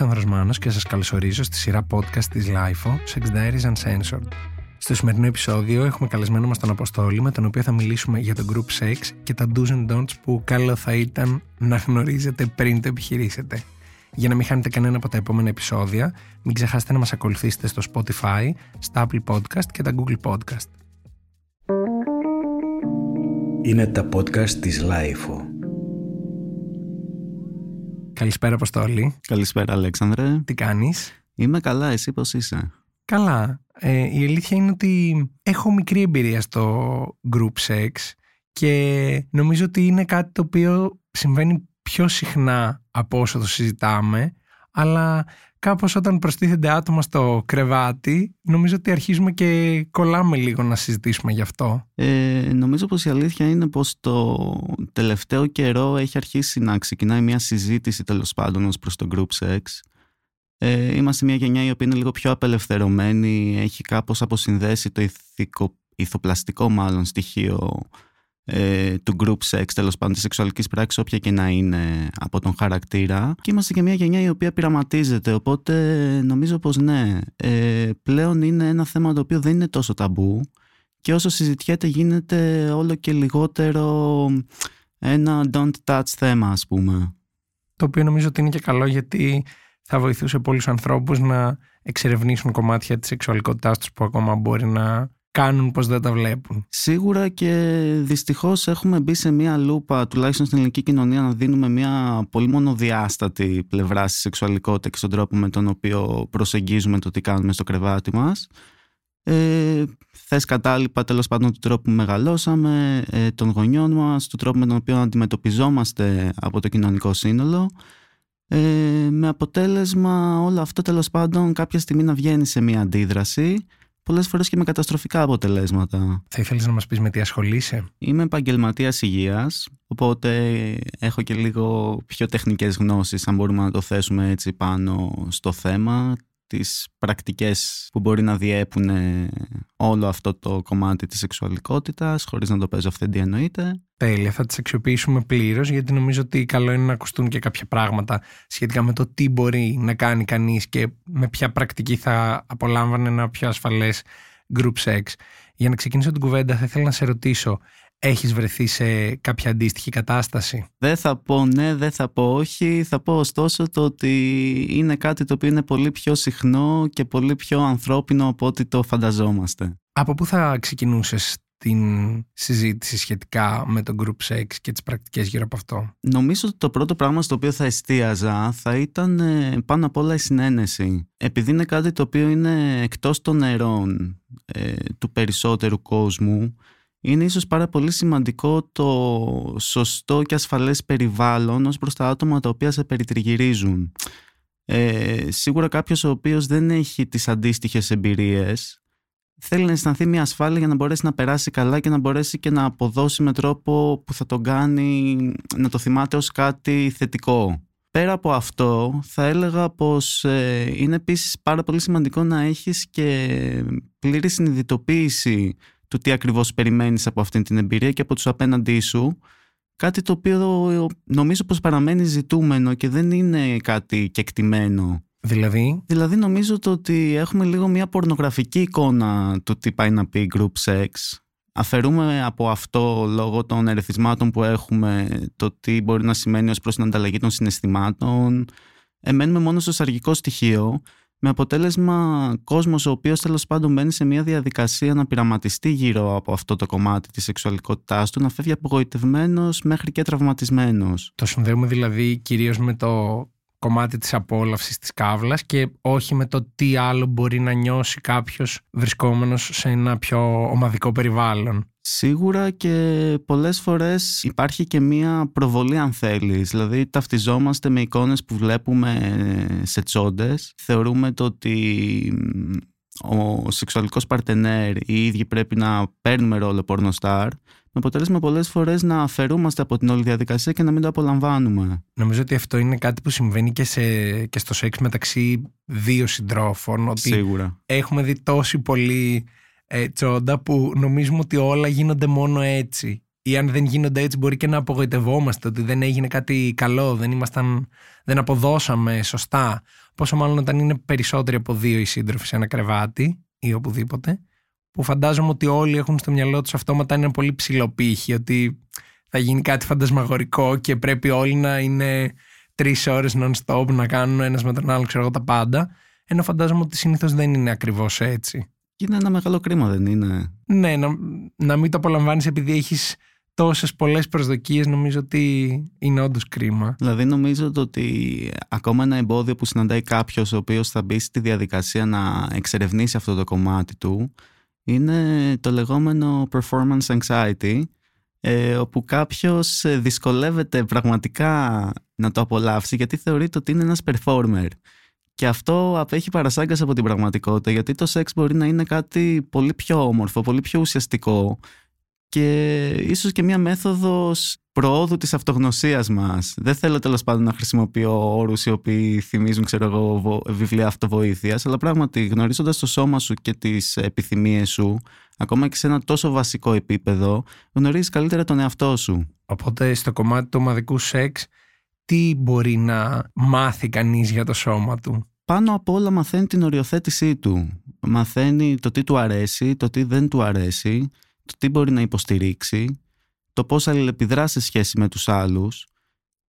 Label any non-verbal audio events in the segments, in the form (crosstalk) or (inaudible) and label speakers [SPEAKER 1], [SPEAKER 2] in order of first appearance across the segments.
[SPEAKER 1] Αλέξανδρος Μάνος και σας καλωσορίζω στη σειρά podcast της LIFO, Sex Diaries Uncensored. Στο σημερινό επεισόδιο έχουμε καλεσμένο μας τον Αποστόλη με τον οποίο θα μιλήσουμε για το group sex και τα do's and don'ts που καλό θα ήταν να γνωρίζετε πριν το επιχειρήσετε. Για να μην χάνετε κανένα από τα επόμενα επεισόδια, μην ξεχάσετε να μας ακολουθήσετε στο Spotify, στα Apple Podcast και τα Google Podcast.
[SPEAKER 2] Είναι τα podcast της LIFO.
[SPEAKER 1] Καλησπέρα Αποστόλη.
[SPEAKER 3] Καλησπέρα Αλέξανδρε.
[SPEAKER 1] Τι κάνεις;
[SPEAKER 3] Είμαι καλά, εσύ πώς είσαι;
[SPEAKER 1] Καλά. Ε, η αλήθεια είναι ότι έχω μικρή εμπειρία στο group sex και νομίζω ότι είναι κάτι το οποίο συμβαίνει πιο συχνά από όσο το συζητάμε αλλά κάπως όταν προστίθενται άτομα στο κρεβάτι νομίζω ότι αρχίζουμε και κολλάμε λίγο να συζητήσουμε γι' αυτό.
[SPEAKER 3] Ε, νομίζω πως η αλήθεια είναι πως το τελευταίο καιρό έχει αρχίσει να ξεκινάει μια συζήτηση τέλος πάντων ως προς το group sex. Ε, είμαστε μια γενιά η οποία είναι λίγο πιο απελευθερωμένη, έχει κάπως αποσυνδέσει το ηθικο, ηθοπλαστικό μάλλον στοιχείο ε, του group sex, τέλος πάντων της σεξουαλικής πράξης, όποια και να είναι από τον χαρακτήρα. Και είμαστε και μια γενιά η οποία πειραματίζεται. Οπότε νομίζω πως ναι, ε, πλέον είναι ένα θέμα το οποίο δεν είναι τόσο ταμπού. Και όσο συζητιέται, γίνεται όλο και λιγότερο ένα don't touch θέμα, ας πούμε.
[SPEAKER 1] Το οποίο νομίζω ότι είναι και καλό γιατί θα βοηθούσε πολλούς ανθρώπους να εξερευνήσουν κομμάτια της σεξουαλικότητάς τους που ακόμα μπορεί να κάνουν πως δεν τα βλέπουν.
[SPEAKER 3] Σίγουρα και δυστυχώς έχουμε μπει σε μια λούπα, τουλάχιστον στην ελληνική κοινωνία, να δίνουμε μια πολύ μονοδιάστατη πλευρά στη σεξουαλικότητα και στον τρόπο με τον οποίο προσεγγίζουμε το τι κάνουμε στο κρεβάτι μας. Ε, θες κατάλοιπα τέλος πάντων του τρόπου που μεγαλώσαμε, ε, των γονιών μας, του τρόπου με τον οποίο αντιμετωπιζόμαστε από το κοινωνικό σύνολο. Ε, με αποτέλεσμα όλο αυτό τέλος πάντων κάποια στιγμή να βγαίνει σε μια αντίδραση πολλές φορές και με καταστροφικά αποτελέσματα.
[SPEAKER 1] Θα ήθελες να μας πεις με τι ασχολείσαι;
[SPEAKER 3] Είμαι επαγγελματίας υγείας, οπότε έχω και λίγο πιο τεχνικές γνώσεις, αν μπορούμε να το θέσουμε έτσι πάνω στο θέμα τις πρακτικές που μπορεί να διέπουν όλο αυτό το κομμάτι της σεξουαλικότητας χωρίς να το παίζω αυθεντή εννοείται.
[SPEAKER 1] Τέλεια, θα τις αξιοποιήσουμε πλήρως γιατί νομίζω ότι καλό είναι να ακουστούν και κάποια πράγματα σχετικά με το τι μπορεί να κάνει κανείς και με ποια πρακτική θα απολάμβανε ένα πιο ασφαλές group sex. Για να ξεκινήσω την κουβέντα θα ήθελα να σε ρωτήσω Έχεις βρεθεί σε κάποια αντίστοιχη κατάσταση;
[SPEAKER 3] Δεν θα πω ναι, δεν θα πω όχι. Θα πω ωστόσο το ότι είναι κάτι το οποίο είναι πολύ πιο συχνό και πολύ πιο ανθρώπινο από ό,τι το φανταζόμαστε.
[SPEAKER 1] Από πού θα ξεκινούσες την συζήτηση σχετικά με το group sex και τις πρακτικές γύρω από αυτό.
[SPEAKER 3] Νομίζω ότι το πρώτο πράγμα στο οποίο θα εστίαζα θα ήταν ε, πάνω απ' όλα η συνένεση. Επειδή είναι κάτι το οποίο είναι εκτός των νερών ε, του περισσότερου κόσμου είναι ίσως πάρα πολύ σημαντικό το σωστό και ασφαλές περιβάλλον ως προς τα άτομα τα οποία σε περιτριγυρίζουν. Ε, σίγουρα κάποιος ο οποίος δεν έχει τις αντίστοιχες εμπειρίες θέλει να αισθανθεί μια ασφάλεια για να μπορέσει να περάσει καλά και να μπορέσει και να αποδώσει με τρόπο που θα τον κάνει να το θυμάται ως κάτι θετικό. Πέρα από αυτό θα έλεγα πως ε, είναι επίσης πάρα πολύ σημαντικό να έχεις και πλήρη συνειδητοποίηση του τι ακριβώς περιμένεις από αυτή την εμπειρία και από τους απέναντί σου κάτι το οποίο νομίζω πως παραμένει ζητούμενο και δεν είναι κάτι κεκτημένο.
[SPEAKER 1] Δηλαδή;
[SPEAKER 3] Δηλαδή νομίζω το ότι έχουμε λίγο μια πορνογραφική εικόνα του τι πάει να πει group sex. Αφαιρούμε από αυτό λόγω των ερεθισμάτων που έχουμε το τι μπορεί να σημαίνει ως προς την ανταλλαγή των συναισθημάτων. Εμένουμε μόνο στο σαργικό στοιχείο με αποτέλεσμα κόσμος ο οποίος τέλος πάντων μπαίνει σε μια διαδικασία να πειραματιστεί γύρω από αυτό το κομμάτι της σεξουαλικότητάς του, να φεύγει απογοητευμένος μέχρι και τραυματισμένος.
[SPEAKER 1] Το συνδέουμε δηλαδή κυρίως με το κομμάτι της απόλαυσης της κάβλας και όχι με το τι άλλο μπορεί να νιώσει κάποιος βρισκόμενος σε ένα πιο ομαδικό περιβάλλον.
[SPEAKER 3] Σίγουρα και πολλές φορές υπάρχει και μία προβολή αν θέλεις. Δηλαδή ταυτιζόμαστε με εικόνες που βλέπουμε σε τσόντες. Θεωρούμε το ότι ο σεξουαλικός παρτενέρ οι ίδιοι πρέπει να παίρνουμε ρόλο πορνοστάρ με αποτέλεσμα πολλές φορές να αφαιρούμαστε από την όλη διαδικασία και να μην το απολαμβάνουμε.
[SPEAKER 1] Νομίζω ότι αυτό είναι κάτι που συμβαίνει και, σε, και στο σεξ μεταξύ δύο συντρόφων. Ότι
[SPEAKER 3] Σίγουρα.
[SPEAKER 1] Έχουμε δει τόση πολύ ε, τσόντα που νομίζουμε ότι όλα γίνονται μόνο έτσι. Ή αν δεν γίνονται έτσι μπορεί και να απογοητευόμαστε ότι δεν έγινε κάτι καλό, δεν, ήμασταν, δεν αποδώσαμε σωστά. Πόσο μάλλον όταν είναι περισσότεροι από δύο οι σύντροφοι σε ένα κρεβάτι ή οπουδήποτε, που φαντάζομαι ότι όλοι έχουν στο μυαλό τους αυτόματα ένα πολύ ψηλό πύχη, ότι θα γίνει κάτι φαντασμαγορικό και πρέπει όλοι να είναι τρεις ώρες non-stop να κάνουν ένας με τον άλλο, ξέρω εγώ τα πάντα. Ενώ φαντάζομαι ότι συνήθως δεν είναι ακριβώς έτσι.
[SPEAKER 3] Και είναι ένα μεγάλο κρίμα, δεν είναι;
[SPEAKER 1] Ναι, να, να μην το απολαμβάνεις επειδή έχεις τόσες πολλές προσδοκίες, νομίζω ότι είναι όντως κρίμα.
[SPEAKER 3] Δηλαδή, νομίζω ότι ακόμα ένα εμπόδιο που συναντάει κάποιος ο οποίος θα μπει στη διαδικασία να εξερευνήσει αυτό το κομμάτι του είναι το λεγόμενο performance anxiety ε, όπου κάποιος ε, δυσκολεύεται πραγματικά να το απολαύσει γιατί θεωρείται ότι είναι ένας performer. Και αυτό απέχει παρασάγκας από την πραγματικότητα γιατί το σεξ μπορεί να είναι κάτι πολύ πιο όμορφο, πολύ πιο ουσιαστικό και ίσως και μια μέθοδος προόδου της αυτογνωσίας μας. Δεν θέλω τέλος πάντων να χρησιμοποιώ όρους οι οποίοι θυμίζουν ξέρω εγώ, βιβλία αυτοβοήθειας, αλλά πράγματι γνωρίζοντας το σώμα σου και τις επιθυμίες σου, ακόμα και σε ένα τόσο βασικό επίπεδο, γνωρίζεις καλύτερα τον εαυτό σου.
[SPEAKER 1] Οπότε στο κομμάτι του ομαδικού σεξ, τι μπορεί να μάθει κανείς για το σώμα του;
[SPEAKER 3] Πάνω απ' όλα μαθαίνει την οριοθέτησή του. Μαθαίνει το τι του αρέσει, το τι δεν του αρέσει, το τι μπορεί να υποστηρίξει, το πώς αλληλεπιδρά σε σχέση με τους άλλους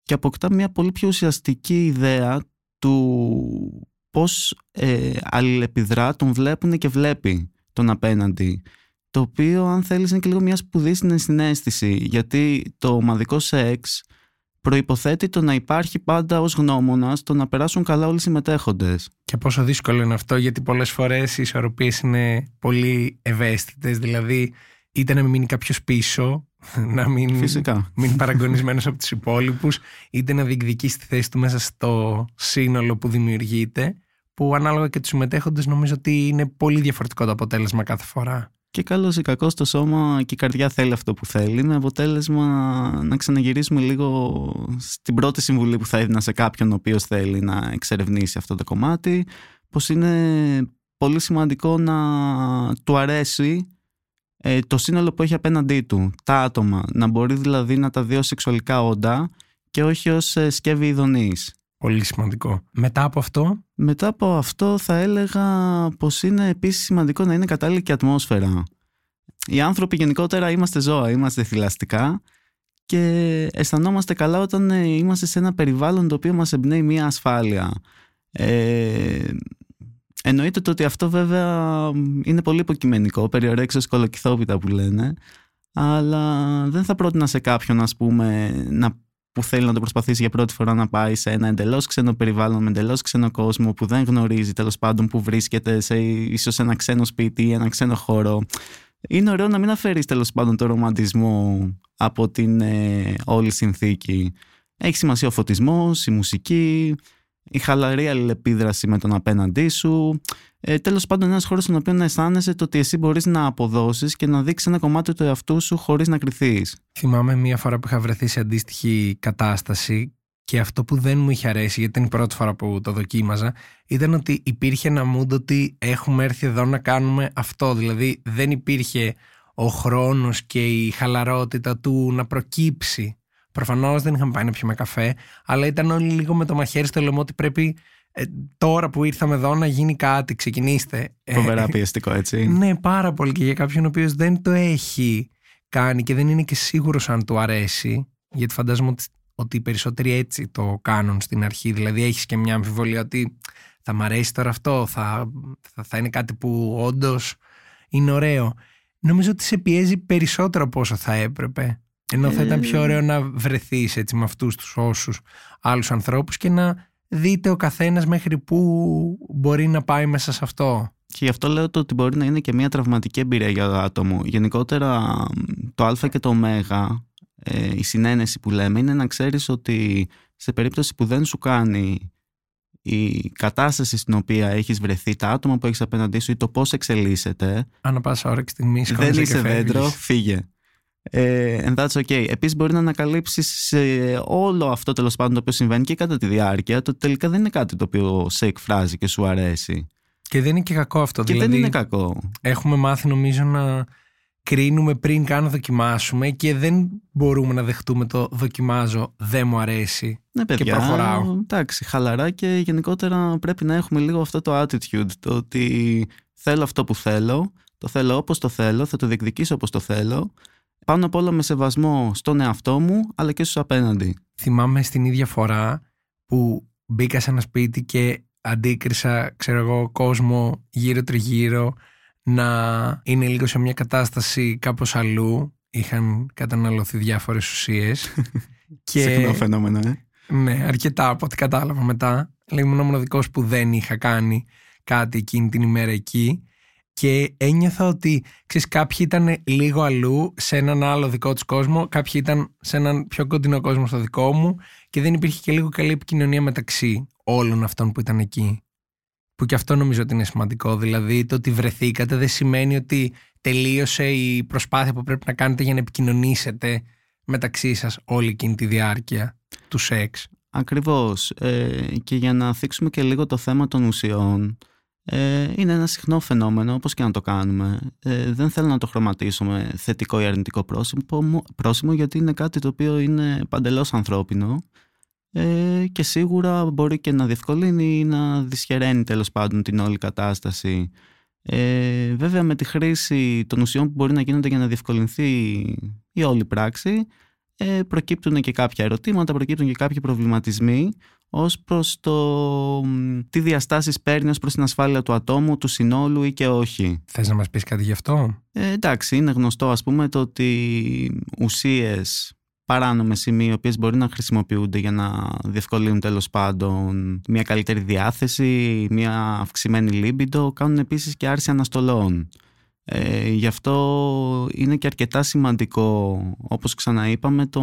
[SPEAKER 3] και αποκτά μια πολύ πιο ουσιαστική ιδέα του πώς ε, αλληλεπιδρά, τον βλέπουν και βλέπει τον απέναντι. Το οποίο αν θέλεις είναι και λίγο μια σπουδή στην συνέστηση γιατί το ομαδικό σεξ προϋποθέτει το να υπάρχει πάντα ως γνώμονας το να περάσουν καλά όλοι οι συμμετέχοντες.
[SPEAKER 1] Και πόσο δύσκολο είναι αυτό γιατί πολλές φορές οι ισορροπίες είναι πολύ ευαίσθητες δηλαδή είτε να μην μείνει κάποιος πίσω, (laughs) να μην,
[SPEAKER 3] Φυσικά.
[SPEAKER 1] μην παραγωνισμένος από τους υπόλοιπους, είτε να διεκδικήσει τη θέση του μέσα στο σύνολο που δημιουργείται, που ανάλογα και τους συμμετέχοντες νομίζω ότι είναι πολύ διαφορετικό το αποτέλεσμα κάθε φορά.
[SPEAKER 3] Και καλό ή κακό το σώμα και η καρδιά θέλει αυτό που θέλει, με αποτέλεσμα να ξαναγυρίσουμε λίγο στην πρώτη συμβουλή που θα έδινα σε κάποιον ο οποίος θέλει να εξερευνήσει αυτό το κομμάτι, πως είναι πολύ σημαντικό να του αρέσει ε, το σύνολο που έχει απέναντί του, τα άτομα, να μπορεί δηλαδή να τα δει ως σεξουαλικά όντα και όχι ως ε, σκεύη ειδονής.
[SPEAKER 1] Πολύ σημαντικό. Μετά από αυτό;
[SPEAKER 3] Μετά από αυτό θα έλεγα πως είναι επίσης σημαντικό να είναι κατάλληλη και ατμόσφαιρα. Οι άνθρωποι γενικότερα είμαστε ζώα, είμαστε θηλαστικά και αισθανόμαστε καλά όταν ε, είμαστε σε ένα περιβάλλον το οποίο μας εμπνέει μια ασφάλεια. Ε, Εννοείται το ότι αυτό βέβαια είναι πολύ υποκειμενικό, περιορέξεως κολοκυθόπιτα που λένε, αλλά δεν θα πρότεινα σε κάποιον ας πούμε, να, που θέλει να το προσπαθήσει για πρώτη φορά να πάει σε ένα εντελώς ξένο περιβάλλον με εντελώς ξένο κόσμο που δεν γνωρίζει τέλος πάντων που βρίσκεται σε ίσως ένα ξένο σπίτι ή ένα ξένο χώρο. Είναι ωραίο να μην αφαιρείς τέλος πάντων το ρομαντισμό από την ε, όλη συνθήκη. Έχει σημασία ο φωτισμός, η μουσική, η χαλαρή αλληλεπίδραση με τον απέναντί σου. Ε, Τέλος πάντων, ένας χώρος στον οποίο να αισθάνεσαι το ότι εσύ μπορείς να αποδώσεις και να δείξεις ένα κομμάτι του εαυτού σου χωρίς να κρυθείς.
[SPEAKER 1] Θυμάμαι μία φορά που είχα βρεθεί σε αντίστοιχη κατάσταση και αυτό που δεν μου είχε αρέσει, γιατί ήταν η πρώτη φορά που το δοκίμαζα, ήταν ότι υπήρχε ένα mood ότι έχουμε έρθει εδώ να κάνουμε αυτό. Δηλαδή δεν υπήρχε ο χρόνος και η χαλαρότητα του να προκύψει Προφανώς δεν είχαμε πάει να πιούμε καφέ, αλλά ήταν όλοι λίγο με το μαχαίρι στο λαιμό ότι πρέπει ε, τώρα που ήρθαμε εδώ να γίνει κάτι, ξεκινήστε.
[SPEAKER 3] Φοβερά ε, πιεστικό, έτσι.
[SPEAKER 1] ναι, πάρα πολύ και για κάποιον ο οποίος δεν το έχει κάνει και δεν είναι και σίγουρος αν του αρέσει, γιατί φαντάζομαι ότι, ότι οι περισσότεροι έτσι το κάνουν στην αρχή. Δηλαδή, έχεις και μια αμφιβολία ότι θα μ' αρέσει τώρα αυτό, θα, θα, θα είναι κάτι που όντως είναι ωραίο. Νομίζω ότι σε πιέζει περισσότερο από όσο θα έπρεπε. Ενώ θα ήταν πιο ωραίο να βρεθείς έτσι με αυτούς τους όσους άλλους ανθρώπους και να δείτε ο καθένας μέχρι πού μπορεί να πάει μέσα σε αυτό.
[SPEAKER 3] Και γι' αυτό λέω το ότι μπορεί να είναι και μια τραυματική εμπειρία για το άτομο. Γενικότερα το α και το ω, ε, η συνένεση που λέμε είναι να ξέρεις ότι σε περίπτωση που δεν σου κάνει η κατάσταση στην οποία έχεις βρεθεί, τα άτομα που έχεις απέναντί σου ή το πώς εξελίσσεται.
[SPEAKER 1] Ανά πάσα ώρα και στιγμή
[SPEAKER 3] Δεν είσαι δέντρο, φύγε. Ε, and that's okay. Επίσης, μπορεί να ανακαλύψεις όλο αυτό τέλος πάντων το οποίο συμβαίνει και κατά τη διάρκεια το ότι τελικά δεν είναι κάτι το οποίο σε εκφράζει και σου αρέσει.
[SPEAKER 1] Και δεν είναι και κακό αυτό.
[SPEAKER 3] Και
[SPEAKER 1] δηλαδή,
[SPEAKER 3] δεν είναι κακό.
[SPEAKER 1] Έχουμε μάθει νομίζω να, κρίνουμε πριν καν δοκιμάσουμε και δεν μπορούμε να δεχτούμε το δοκιμάζω, δεν μου αρέσει
[SPEAKER 3] Ναι, παιδιά,
[SPEAKER 1] και προχωράω.
[SPEAKER 3] εντάξει, χαλαρά και γενικότερα πρέπει να έχουμε λίγο αυτό το attitude, το ότι θέλω αυτό που θέλω, το θέλω όπως το θέλω, θα το διεκδικήσω όπως το θέλω, πάνω απ' όλα με σεβασμό στον εαυτό μου, αλλά και στους απέναντι.
[SPEAKER 1] Θυμάμαι στην ίδια φορά που μπήκα σε ένα σπίτι και αντίκρισα, ξέρω εγώ, κόσμο γύρω τριγύρω να είναι λίγο σε μια κατάσταση κάπως αλλού. Είχαν καταναλωθεί διάφορες ουσίες. (laughs) και...
[SPEAKER 3] Συχνό φαινόμενο, ε.
[SPEAKER 1] Ναι, αρκετά από ό,τι κατάλαβα μετά. Λέει, ήμουν ο μοναδικό που δεν είχα κάνει κάτι εκείνη την ημέρα εκεί. Και ένιωθα ότι ξέρεις, κάποιοι ήταν λίγο αλλού σε έναν άλλο δικό τους κόσμο, κάποιοι ήταν σε έναν πιο κοντινό κόσμο στο δικό μου και δεν υπήρχε και λίγο καλή επικοινωνία μεταξύ όλων αυτών που ήταν εκεί. Που και αυτό νομίζω ότι είναι σημαντικό. Δηλαδή το ότι βρεθήκατε δεν σημαίνει ότι τελείωσε η προσπάθεια που πρέπει να κάνετε για να επικοινωνήσετε μεταξύ σας όλη εκείνη τη διάρκεια του σεξ.
[SPEAKER 3] Ακριβώς. Ε, και για να θίξουμε και λίγο το θέμα των ουσιών, ε, είναι ένα συχνό φαινόμενο, όπως και να το κάνουμε. Ε, δεν θέλω να το χρωματίσω με θετικό ή αρνητικό πρόσημο, πρόσημο γιατί είναι κάτι το οποίο είναι παντελώς ανθρώπινο ε, και σίγουρα μπορεί και να διευκολύνει ή να δυσχεραίνει τέλος πάντων την όλη κατάσταση. Ε, βέβαια με τη χρήση των ουσιών που μπορεί να γίνονται για να διευκολυνθεί η όλη πράξη ε, προκύπτουν και κάποια ερωτήματα, προκύπτουν και κάποιοι προβληματισμοί ως προς το τι διαστάσεις παίρνει ως προς την ασφάλεια του ατόμου, του συνόλου ή και όχι.
[SPEAKER 1] Θες να μας πεις κάτι γι' αυτό;
[SPEAKER 3] Ε, εντάξει, είναι γνωστό ας πούμε το ότι ουσίες παράνομες σημεία οι οποίες μπορεί να χρησιμοποιούνται για να διευκολύνουν τέλος πάντων μια καλύτερη διάθεση, μια αυξημένη λίμπιντο, κάνουν επίσης και άρση αναστολών. Ε, γι' αυτό είναι και αρκετά σημαντικό, όπως ξαναείπαμε, το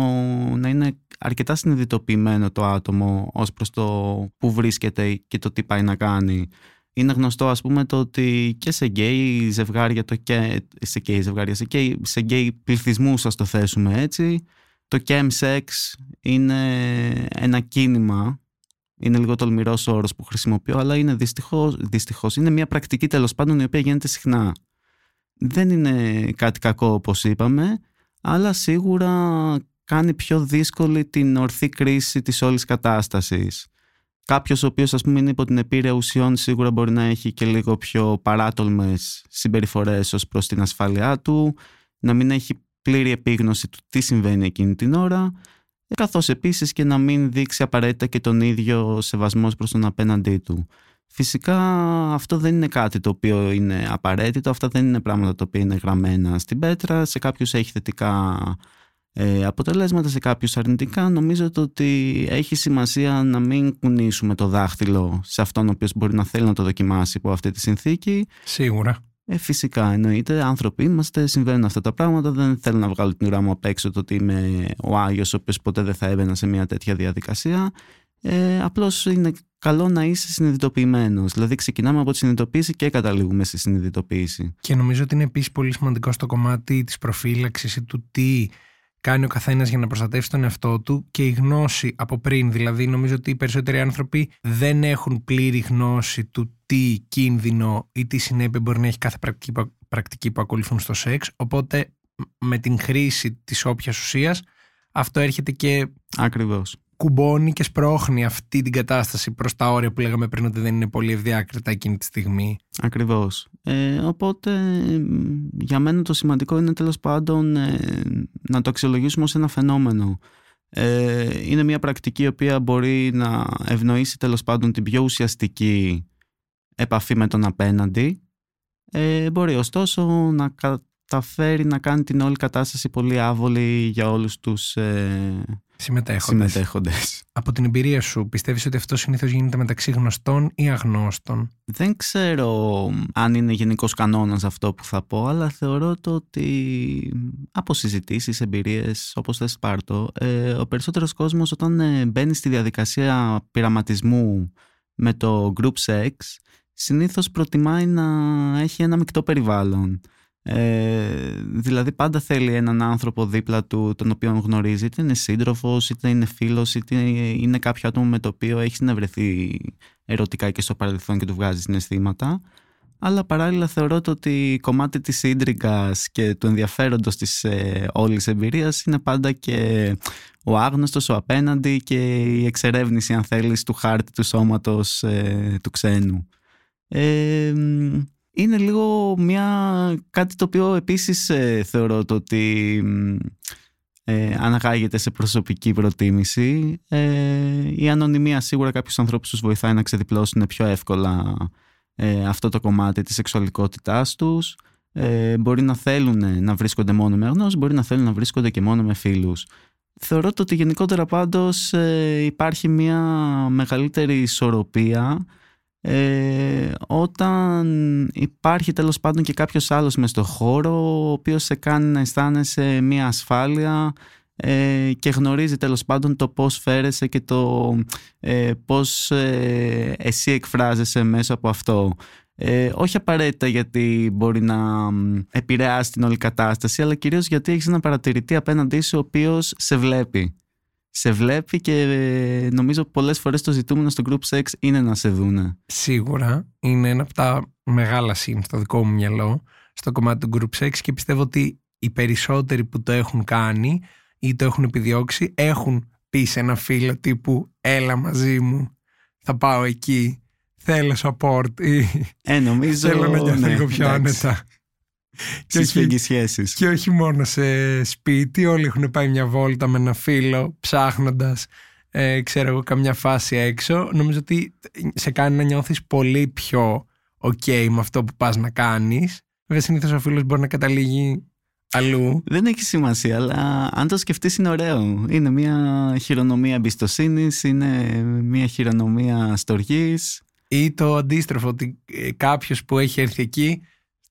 [SPEAKER 3] να είναι αρκετά συνειδητοποιημένο το άτομο ως προς το που βρίσκεται και το τι πάει να κάνει. Είναι γνωστό ας πούμε το ότι και σε γκέι ζευγάρια, το και, σε γκέι ζευγάρια, σε γκέι, σε γκέι πληθυσμούς ας το θέσουμε έτσι, το chemsex είναι ένα κίνημα είναι λίγο τολμηρός όρος που χρησιμοποιώ, αλλά είναι δυστυχώς δυστυχώς, είναι μια πρακτική τέλος πάντων η οποία γίνεται συχνά δεν είναι κάτι κακό όπως είπαμε, αλλά σίγουρα κάνει πιο δύσκολη την ορθή κρίση της όλης κατάστασης. Κάποιος ο οποίος ας πούμε είναι υπό την επίρρεια ουσιών σίγουρα μπορεί να έχει και λίγο πιο παράτολμες συμπεριφορές ως προς την ασφάλειά του, να μην έχει πλήρη επίγνωση του τι συμβαίνει εκείνη την ώρα, καθώς επίσης και να μην δείξει απαραίτητα και τον ίδιο σεβασμός προς τον απέναντί του. Φυσικά αυτό δεν είναι κάτι το οποίο είναι απαραίτητο, αυτά δεν είναι πράγματα τα οποία είναι γραμμένα στην πέτρα. Σε κάποιους έχει θετικά ε, αποτελέσματα, σε κάποιους αρνητικά. Νομίζω ότι έχει σημασία να μην κουνήσουμε το δάχτυλο σε αυτόν ο οποίος μπορεί να θέλει να το δοκιμάσει από αυτή τη συνθήκη.
[SPEAKER 1] Σίγουρα.
[SPEAKER 3] Ε, φυσικά εννοείται, άνθρωποι είμαστε, συμβαίνουν αυτά τα πράγματα. Δεν θέλω να βγάλω την ουρά μου απ' έξω το ότι είμαι ο Άγιος, ο οποίος ποτέ δεν θα έμπαινα σε μια τέτοια διαδικασία. Ε, Απλώς είναι καλό να είσαι συνειδητοποιημένος. Δηλαδή, ξεκινάμε από τη συνειδητοποίηση και καταλήγουμε στη συνειδητοποίηση.
[SPEAKER 1] Και νομίζω ότι είναι επίσης πολύ σημαντικό στο κομμάτι της προφύλαξης ή του τι κάνει ο καθένας για να προστατεύσει τον εαυτό του και η γνώση από πριν. Δηλαδή, νομίζω ότι οι περισσότεροι άνθρωποι δεν έχουν πλήρη γνώση του τι κίνδυνο ή τι συνέπεια μπορεί να έχει κάθε πρακτική, πρακτική που ακολουθούν στο σεξ. Οπότε, με την χρήση της όποιας ουσίας, αυτό έρχεται και.
[SPEAKER 3] Ακριβώς
[SPEAKER 1] κουμπώνει και σπρώχνει αυτή την κατάσταση προς τα όρια που λέγαμε πριν ότι δεν είναι πολύ ευδιάκριτα εκείνη τη στιγμή.
[SPEAKER 3] Ακριβώς. Ε, οπότε για μένα το σημαντικό είναι τέλος πάντων ε, να το αξιολογήσουμε ως ένα φαινόμενο. Ε, είναι μια πρακτική η οποία μπορεί να ευνοήσει τέλος πάντων την πιο ουσιαστική επαφή με τον απέναντι. Ε, μπορεί ωστόσο να καταφέρει να κάνει την όλη κατάσταση πολύ άβολη για όλους τους ε, συμμετέχοντες.
[SPEAKER 1] Από την εμπειρία σου, πιστεύεις ότι αυτό συνήθως γίνεται μεταξύ γνωστών ή αγνώστων;
[SPEAKER 3] Δεν ξέρω αν είναι γενικός κανόνας αυτό που θα πω, αλλά θεωρώ το ότι από συζητήσεις, εμπειρίες, όπως θες πάρτο, ε, ο περισσότερος κόσμος όταν ε, μπαίνει στη διαδικασία πειραματισμού με το group sex, συνήθως προτιμάει να έχει ένα μεικτό περιβάλλον. Ε, δηλαδή πάντα θέλει έναν άνθρωπο δίπλα του τον οποίο γνωρίζει είτε είναι σύντροφος, είτε είναι φίλος είτε είναι κάποιο άτομο με το οποίο έχει συνευρεθεί ερωτικά και στο παρελθόν και του βγάζει συναισθήματα αλλά παράλληλα θεωρώ το ότι κομμάτι της ίντριγκας και του ενδιαφέροντος της ε, όλης εμπειρίας είναι πάντα και ο άγνωστος, ο απέναντι και η εξερεύνηση αν θέλεις του χάρτη του σώματος ε, του ξένου. Ε, είναι λίγο μια, κάτι το οποίο επίσης ε, θεωρώ το ότι ε, αναγάγεται σε προσωπική προτίμηση. Ε, η ανωνυμία σίγουρα κάποιους ανθρώπους τους βοηθάει να ξεδιπλώσουν πιο εύκολα ε, αυτό το κομμάτι της σεξουαλικότητάς τους. Ε, μπορεί να θέλουν να βρίσκονται μόνο με γνώση, μπορεί να θέλουν να βρίσκονται και μόνο με φίλους. Θεωρώ ότι γενικότερα πάντως ε, υπάρχει μια μεγαλύτερη ισορροπία ε, όταν υπάρχει τέλος πάντων και κάποιος άλλος μες στο χώρο ο οποίος σε κάνει να αισθάνεσαι μια ασφάλεια ε, και γνωρίζει τέλος πάντων το πώς φέρεσαι και το ε, πώς ε, εσύ εκφράζεσαι μέσα από αυτό. Ε, όχι απαραίτητα γιατί μπορεί να επηρεάσει την όλη κατάσταση αλλά κυρίως γιατί έχεις ένα παρατηρητή απέναντί σου ο οποίος σε βλέπει σε βλέπει και ε, νομίζω πολλές φορές το ζητούμενο στο group sex είναι να σε δούνε.
[SPEAKER 1] Σίγουρα. Είναι ένα από τα μεγάλα σύν στο δικό μου μυαλό στο κομμάτι του group sex και πιστεύω ότι οι περισσότεροι που το έχουν κάνει ή το έχουν επιδιώξει έχουν πει σε ένα φίλο τύπου έλα μαζί μου θα πάω εκεί θέλω support ή
[SPEAKER 3] ε, νομίζω,
[SPEAKER 1] θέλω να νιώθω
[SPEAKER 3] ναι,
[SPEAKER 1] λίγο πιο άνετα
[SPEAKER 3] και όχι, σχέσεις.
[SPEAKER 1] Και όχι μόνο σε σπίτι, όλοι έχουν πάει μια βόλτα με ένα φίλο ψάχνοντας ε, ξέρω εγώ καμιά φάση έξω. Νομίζω ότι σε κάνει να νιώθεις πολύ πιο ok με αυτό που πας να κάνεις. Βέβαια συνήθως ο φίλος μπορεί να καταλήγει αλλού.
[SPEAKER 3] Δεν έχει σημασία, αλλά αν το σκεφτείς είναι ωραίο. Είναι μια χειρονομία εμπιστοσύνης, είναι μια χειρονομία στοργής.
[SPEAKER 1] Ή το αντίστροφο, ότι ε, κάποιος που έχει έρθει εκεί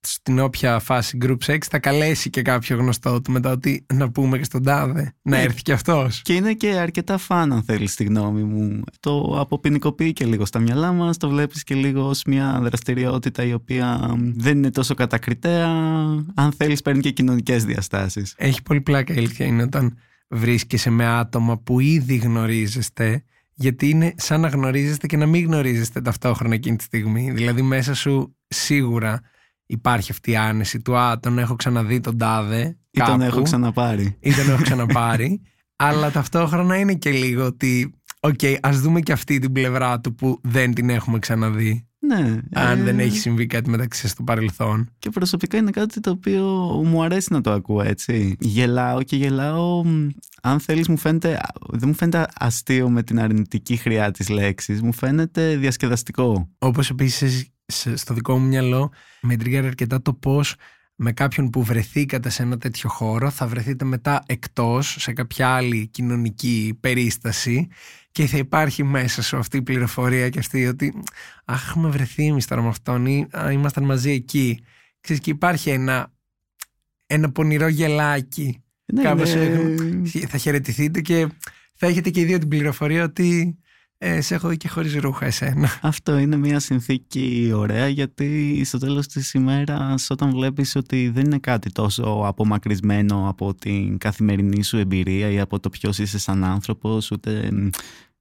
[SPEAKER 1] στην όποια φάση group sex θα καλέσει και κάποιο γνωστό του μετά ότι να πούμε και στον τάδε να ναι. έρθει και αυτός.
[SPEAKER 3] Και είναι και αρκετά φαν αν θέλεις τη γνώμη μου. Το αποποινικοποιεί και λίγο στα μυαλά μας το βλέπεις και λίγο ως μια δραστηριότητα η οποία δεν είναι τόσο κατακριτέα. Αν θέλεις παίρνει και κοινωνικές διαστάσεις.
[SPEAKER 1] Έχει πολύ πλάκα η αλήθεια είναι όταν βρίσκεσαι με άτομα που ήδη γνωρίζεστε γιατί είναι σαν να γνωρίζεστε και να μην γνωρίζεστε ταυτόχρονα εκείνη τη στιγμή. Δηλαδή μέσα σου σίγουρα υπάρχει αυτή η άνεση του «Α, τον έχω ξαναδεί τον τάδε»
[SPEAKER 3] ή τον έχω ξαναπάρει.
[SPEAKER 1] Ή τον έχω ξαναπάρει. (laughs) αλλά ταυτόχρονα είναι και λίγο ότι «OK, okay, ας δούμε και αυτή την πλευρά του που δεν την έχουμε ξαναδεί».
[SPEAKER 3] Ναι.
[SPEAKER 1] Αν ε... δεν έχει συμβεί κάτι μεταξύ στο παρελθόν.
[SPEAKER 3] Και προσωπικά είναι κάτι το οποίο μου αρέσει να το ακούω έτσι. Γελάω και γελάω. Αν θέλεις μου φαίνεται, δεν μου φαίνεται αστείο με την αρνητική χρειά της λέξης. Μου φαίνεται διασκεδαστικό.
[SPEAKER 1] Όπως επίσης στο δικό μου μυαλό με τριγκάρει αρκετά το πώς με κάποιον που βρεθήκατε σε ένα τέτοιο χώρο θα βρεθείτε μετά εκτός σε κάποια άλλη κοινωνική περίσταση και θα υπάρχει μέσα σου αυτή η πληροφορία και αυτή ότι αχ έχουμε βρεθεί εμείς τώρα με αυτόν ή ήμασταν μαζί εκεί Ξέρεις, και υπάρχει ένα, ένα πονηρό γελάκι ναι, Κάπως, ναι. (laughs) θα χαιρετηθείτε και θα έχετε και οι δύο την πληροφορία ότι ε, σε έχω δει και χωρίς ρούχα εσένα.
[SPEAKER 3] Αυτό είναι μια συνθήκη ωραία γιατί στο τέλος της ημέρας όταν βλέπεις ότι δεν είναι κάτι τόσο απομακρυσμένο από την καθημερινή σου εμπειρία ή από το ποιος είσαι σαν άνθρωπος ούτε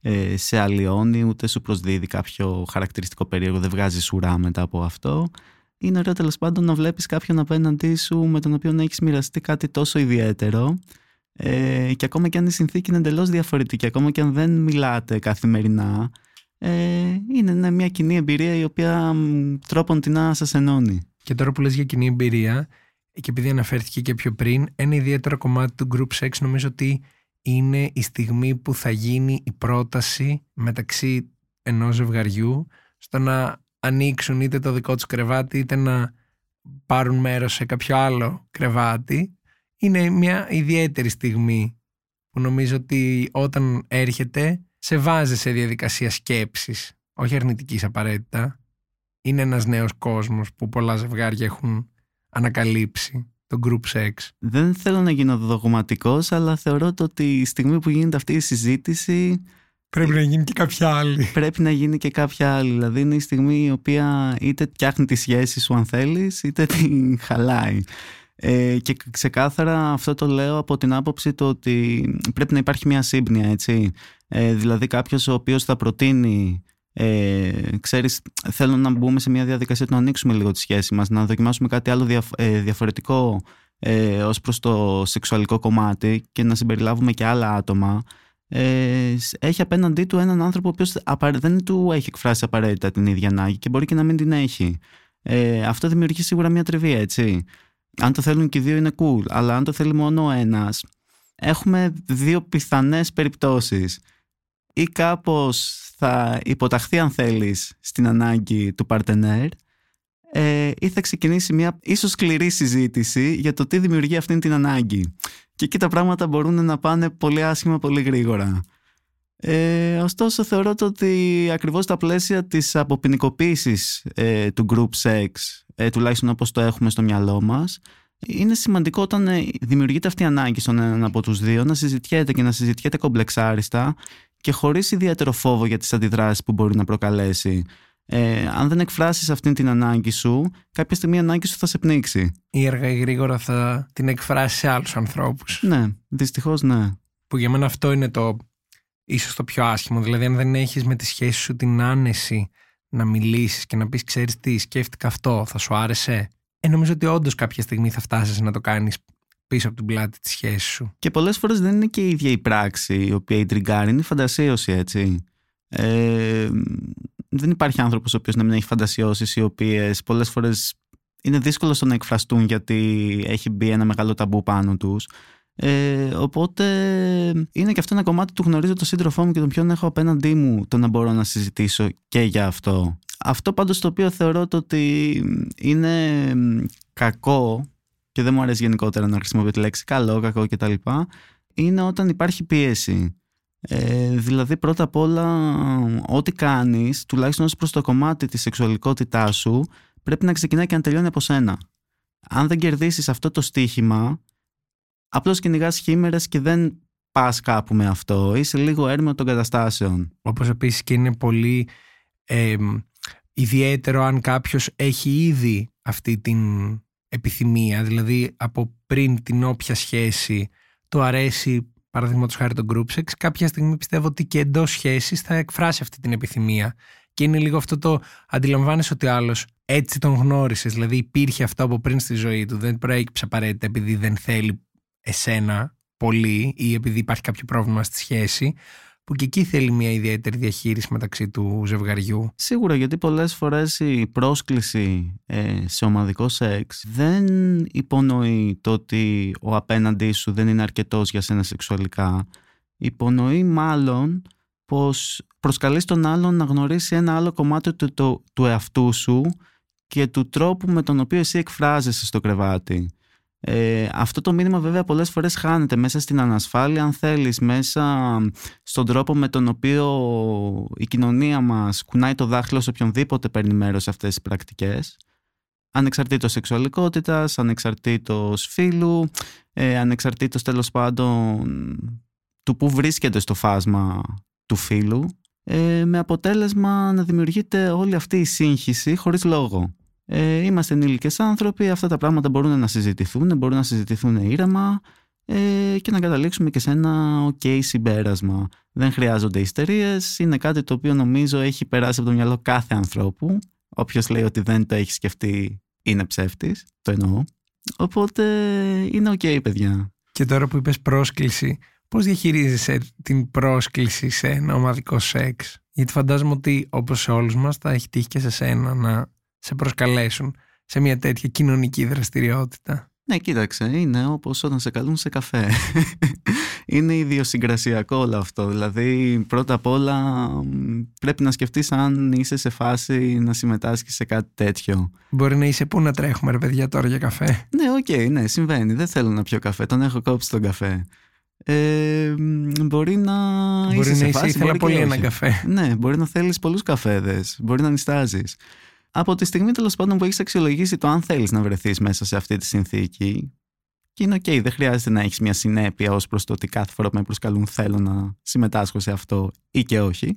[SPEAKER 3] ε, σε αλλοιώνει ούτε σου προσδίδει κάποιο χαρακτηριστικό περίεργο, δεν βγάζεις ουρά μετά από αυτό. Είναι ωραίο τέλος πάντων να βλέπεις κάποιον απέναντί σου με τον οποίο να έχεις μοιραστεί κάτι τόσο ιδιαίτερο ε, και ακόμα και αν η συνθήκη είναι εντελώς διαφορετική, ακόμα και αν δεν μιλάτε καθημερινά, ε, είναι μια κοινή εμπειρία η οποία τρόπον την να σας ενώνει.
[SPEAKER 1] Και τώρα που λες για κοινή εμπειρία, και επειδή αναφέρθηκε και πιο πριν, ένα ιδιαίτερο κομμάτι του group sex νομίζω ότι είναι η στιγμή που θα γίνει η πρόταση μεταξύ ενός ζευγαριού στο να ανοίξουν είτε το δικό τους κρεβάτι είτε να πάρουν μέρος σε κάποιο άλλο κρεβάτι είναι μια ιδιαίτερη στιγμή που νομίζω ότι όταν έρχεται σε βάζει σε διαδικασία σκέψης, όχι αρνητικής απαραίτητα. Είναι ένας νέος κόσμος που πολλά ζευγάρια έχουν ανακαλύψει το group sex.
[SPEAKER 3] Δεν θέλω να γίνω δογματικός, αλλά θεωρώ ότι η στιγμή που γίνεται αυτή η συζήτηση
[SPEAKER 1] Πρέπει να γίνει και κάποια άλλη.
[SPEAKER 3] Πρέπει να γίνει και κάποια άλλη. Δηλαδή είναι η στιγμή η οποία είτε φτιάχνει τη σχέση σου αν θέλεις, είτε την χαλάει. Ε, και ξεκάθαρα αυτό το λέω από την άποψη το ότι πρέπει να υπάρχει μια σύμπνοια, έτσι. Ε, δηλαδή κάποιος ο οποίος θα προτείνει Ε, ξέρεις, θέλω να μπούμε σε μια διαδικασία να ανοίξουμε λίγο τη σχέση μας, να δοκιμάσουμε κάτι άλλο ε, διαφορετικό ε, ως προς το σεξουαλικό κομμάτι και να συμπεριλάβουμε και άλλα άτομα ε, έχει απέναντί του έναν άνθρωπο ο οποίος δεν του έχει εκφράσει απαραίτητα την ίδια ανάγκη και μπορεί και να μην την έχει. Ε, αυτό δημιουργεί σίγουρα μια τριβή, έτσι. Αν το θέλουν και οι δύο είναι cool, αλλά αν το θέλει μόνο ο ένας, έχουμε δύο πιθανές περιπτώσεις. Ή κάπως θα υποταχθεί αν θέλεις στην ανάγκη του παρτενέρ ε, ή θα ξεκινήσει μια ίσως σκληρή συζήτηση για το τι δημιουργεί αυτή την ανάγκη. Και εκεί τα πράγματα μπορούν να πάνε πολύ άσχημα πολύ γρήγορα. Ε, ωστόσο θεωρώ ότι ακριβώς στα πλαίσια της αποποινικοποίησης ε, του group sex, ε, τουλάχιστον όπως το έχουμε στο μυαλό μας, είναι σημαντικό όταν ε, δημιουργείται αυτή η ανάγκη στον έναν από τους δύο να συζητιέται και να συζητιέται κομπλεξάριστα και χωρίς ιδιαίτερο φόβο για τις αντιδράσεις που μπορεί να προκαλέσει ε, αν δεν εκφράσεις αυτή την ανάγκη σου, κάποια στιγμή η ανάγκη σου θα σε πνίξει.
[SPEAKER 1] Ή αργά ή γρήγορα θα την εκφράσει σε άλλους ανθρώπους.
[SPEAKER 3] Ναι, δυστυχώς ναι.
[SPEAKER 1] Που για μένα αυτό είναι το ίσως το πιο άσχημο. Δηλαδή αν δεν έχεις με τη σχέση σου την άνεση να μιλήσεις και να πεις ξέρεις τι, σκέφτηκα αυτό, θα σου άρεσε. Ε, νομίζω ότι όντως κάποια στιγμή θα φτάσεις να το κάνεις πίσω από την πλάτη της σχέσης σου.
[SPEAKER 3] Και πολλές φορές δεν είναι και η ίδια η πράξη η οποία η τριγκάρει, είναι η φαντασίωση έτσι. Ε, δεν υπάρχει άνθρωπος ο οποίος να μην έχει φαντασιώσεις οι οποίες πολλές φορές είναι δύσκολο στο να εκφραστούν γιατί έχει μπει ένα μεγάλο ταμπού πάνω τους. Ε, οπότε είναι και αυτό ένα κομμάτι του γνωρίζω τον σύντροφό μου και τον ποιον έχω απέναντί μου το να μπορώ να συζητήσω και για αυτό. Αυτό πάντως το οποίο θεωρώ το ότι είναι κακό και δεν μου αρέσει γενικότερα να χρησιμοποιώ τη λέξη καλό, κακό κτλ. Είναι όταν υπάρχει πίεση. Ε, δηλαδή πρώτα απ' όλα ό,τι κάνεις τουλάχιστον ως προς το κομμάτι της σεξουαλικότητάς σου πρέπει να ξεκινάει και να τελειώνει από σένα. Αν δεν κερδίσεις αυτό το στίχημα απλώς κυνηγάς χήμερες και δεν πας κάπου με αυτό. Είσαι λίγο έρμεο των καταστάσεων.
[SPEAKER 1] Όπως επίσης και είναι πολύ ε, ιδιαίτερο αν κάποιος έχει ήδη αυτή την επιθυμία δηλαδή από πριν την όποια σχέση του αρέσει παραδείγματος χάρη το group sex, κάποια στιγμή πιστεύω ότι και εντός σχέσης θα εκφράσει αυτή την επιθυμία. Και είναι λίγο αυτό το αντιλαμβάνεσαι ότι άλλος έτσι τον γνώρισες. Δηλαδή υπήρχε αυτό από πριν στη ζωή του. Δεν προέκυψε απαραίτητα επειδή δεν θέλει εσένα πολύ ή επειδή υπάρχει κάποιο πρόβλημα στη σχέση που και εκεί θέλει μια ιδιαίτερη διαχείριση μεταξύ του ζευγαριού.
[SPEAKER 3] Σίγουρα γιατί πολλές φορές η πρόσκληση ε, σε ομαδικό σεξ δεν υπονοεί το ότι ο απέναντί σου δεν είναι αρκετός για σένα σεξουαλικά. Υπονοεί μάλλον πως προσκαλείς τον άλλον να γνωρίσει ένα άλλο κομμάτι του, του, του εαυτού σου και του τρόπου με τον οποίο εσύ εκφράζεσαι στο κρεβάτι. Ε, αυτό το μήνυμα βέβαια πολλές φορές χάνεται μέσα στην ανασφάλεια αν θέλεις μέσα στον τρόπο με τον οποίο η κοινωνία μας κουνάει το δάχτυλο σε οποιονδήποτε παίρνει μέρος σε αυτές τις πρακτικές ανεξαρτήτως σεξουαλικότητας, ανεξαρτήτως φίλου, ε, ανεξαρτήτως τέλος πάντων του που βρίσκεται στο φάσμα του φίλου ε, με αποτέλεσμα να δημιουργείται όλη αυτή η σύγχυση χωρίς λόγο. Ε, είμαστε ενήλικες άνθρωποι, αυτά τα πράγματα μπορούν να συζητηθούν, μπορούν να συζητηθούν ήρεμα ε, και να καταλήξουμε και σε ένα ok συμπέρασμα. Δεν χρειάζονται ιστερίες, είναι κάτι το οποίο νομίζω έχει περάσει από το μυαλό κάθε ανθρώπου. Όποιος λέει ότι δεν το έχει σκεφτεί είναι ψεύτης, το εννοώ. Οπότε είναι ok παιδιά.
[SPEAKER 1] Και τώρα που είπες πρόσκληση, πώς διαχειρίζεσαι την πρόσκληση σε ένα ομαδικό σεξ; Γιατί φαντάζομαι ότι όπως σε όλους μας θα έχει τύχει και σε σένα να σε προσκαλέσουν σε μια τέτοια κοινωνική δραστηριότητα;
[SPEAKER 3] Ναι, κοίταξε, είναι όπως όταν σε καλούν σε καφέ. (laughs) είναι ιδιοσυγκρασιακό όλο αυτό. Δηλαδή, πρώτα απ' όλα πρέπει να σκεφτείς αν είσαι σε φάση να συμμετάσχεις σε κάτι τέτοιο.
[SPEAKER 1] Μπορεί να είσαι πού να τρέχουμε ρε παιδιά τώρα για καφέ;
[SPEAKER 3] Ναι, OK, okay, ναι, συμβαίνει. Δεν θέλω να πιω καφέ, τον έχω κόψει τον καφέ. Ε, μπορεί να
[SPEAKER 1] μπορεί είσαι
[SPEAKER 3] να
[SPEAKER 1] σε
[SPEAKER 3] φάση,
[SPEAKER 1] ήθελα πολύ ένα καφέ.
[SPEAKER 3] Ναι, μπορεί να θέλεις πολλούς καφέδες, μπορεί να νυστάζεις από τη στιγμή τέλος πάντων που έχεις αξιολογήσει το αν θέλεις να βρεθείς μέσα σε αυτή τη συνθήκη. Και είναι OK, δεν χρειάζεται να έχεις μια συνέπεια ως προς το ότι κάθε φορά που με προσκαλούν θέλω να συμμετάσχω σε αυτό ή και όχι.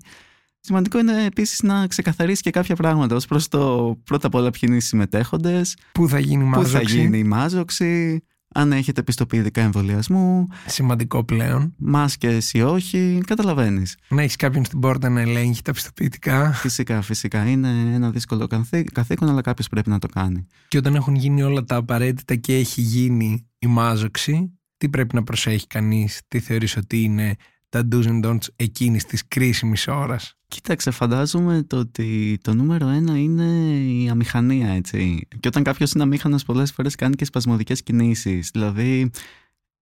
[SPEAKER 3] Σημαντικό είναι επίσης να ξεκαθαρίσει και κάποια πράγματα ως προς το πρώτα απ' όλα ποιοι είναι οι συμμετέχοντες,
[SPEAKER 1] πού θα γίνει η μάζοξη,
[SPEAKER 3] πού θα γίνει η μάζοξη αν έχετε πιστοποιητικά εμβολιασμού.
[SPEAKER 1] Σημαντικό πλέον.
[SPEAKER 3] Μάσκες ή όχι, καταλαβαίνεις.
[SPEAKER 1] Να έχεις κάποιον στην πόρτα να ελέγχει τα πιστοποιητικά.
[SPEAKER 3] Φυσικά, φυσικά. Είναι ένα δύσκολο καθήκον, αλλά κάποιος πρέπει να το κάνει.
[SPEAKER 1] Και όταν έχουν γίνει όλα τα απαραίτητα και έχει γίνει η μάζοξη, τι πρέπει να προσέχει κανείς, τι θεωρείς ότι είναι τα do's and don'ts εκείνης της κρίσιμης ώρας.
[SPEAKER 3] Κοίταξε, φαντάζομαι το ότι το νούμερο ένα είναι η αμηχανία, έτσι. Και όταν κάποιος είναι αμήχανος πολλές φορές κάνει και σπασμωδικές κινήσεις. Δηλαδή,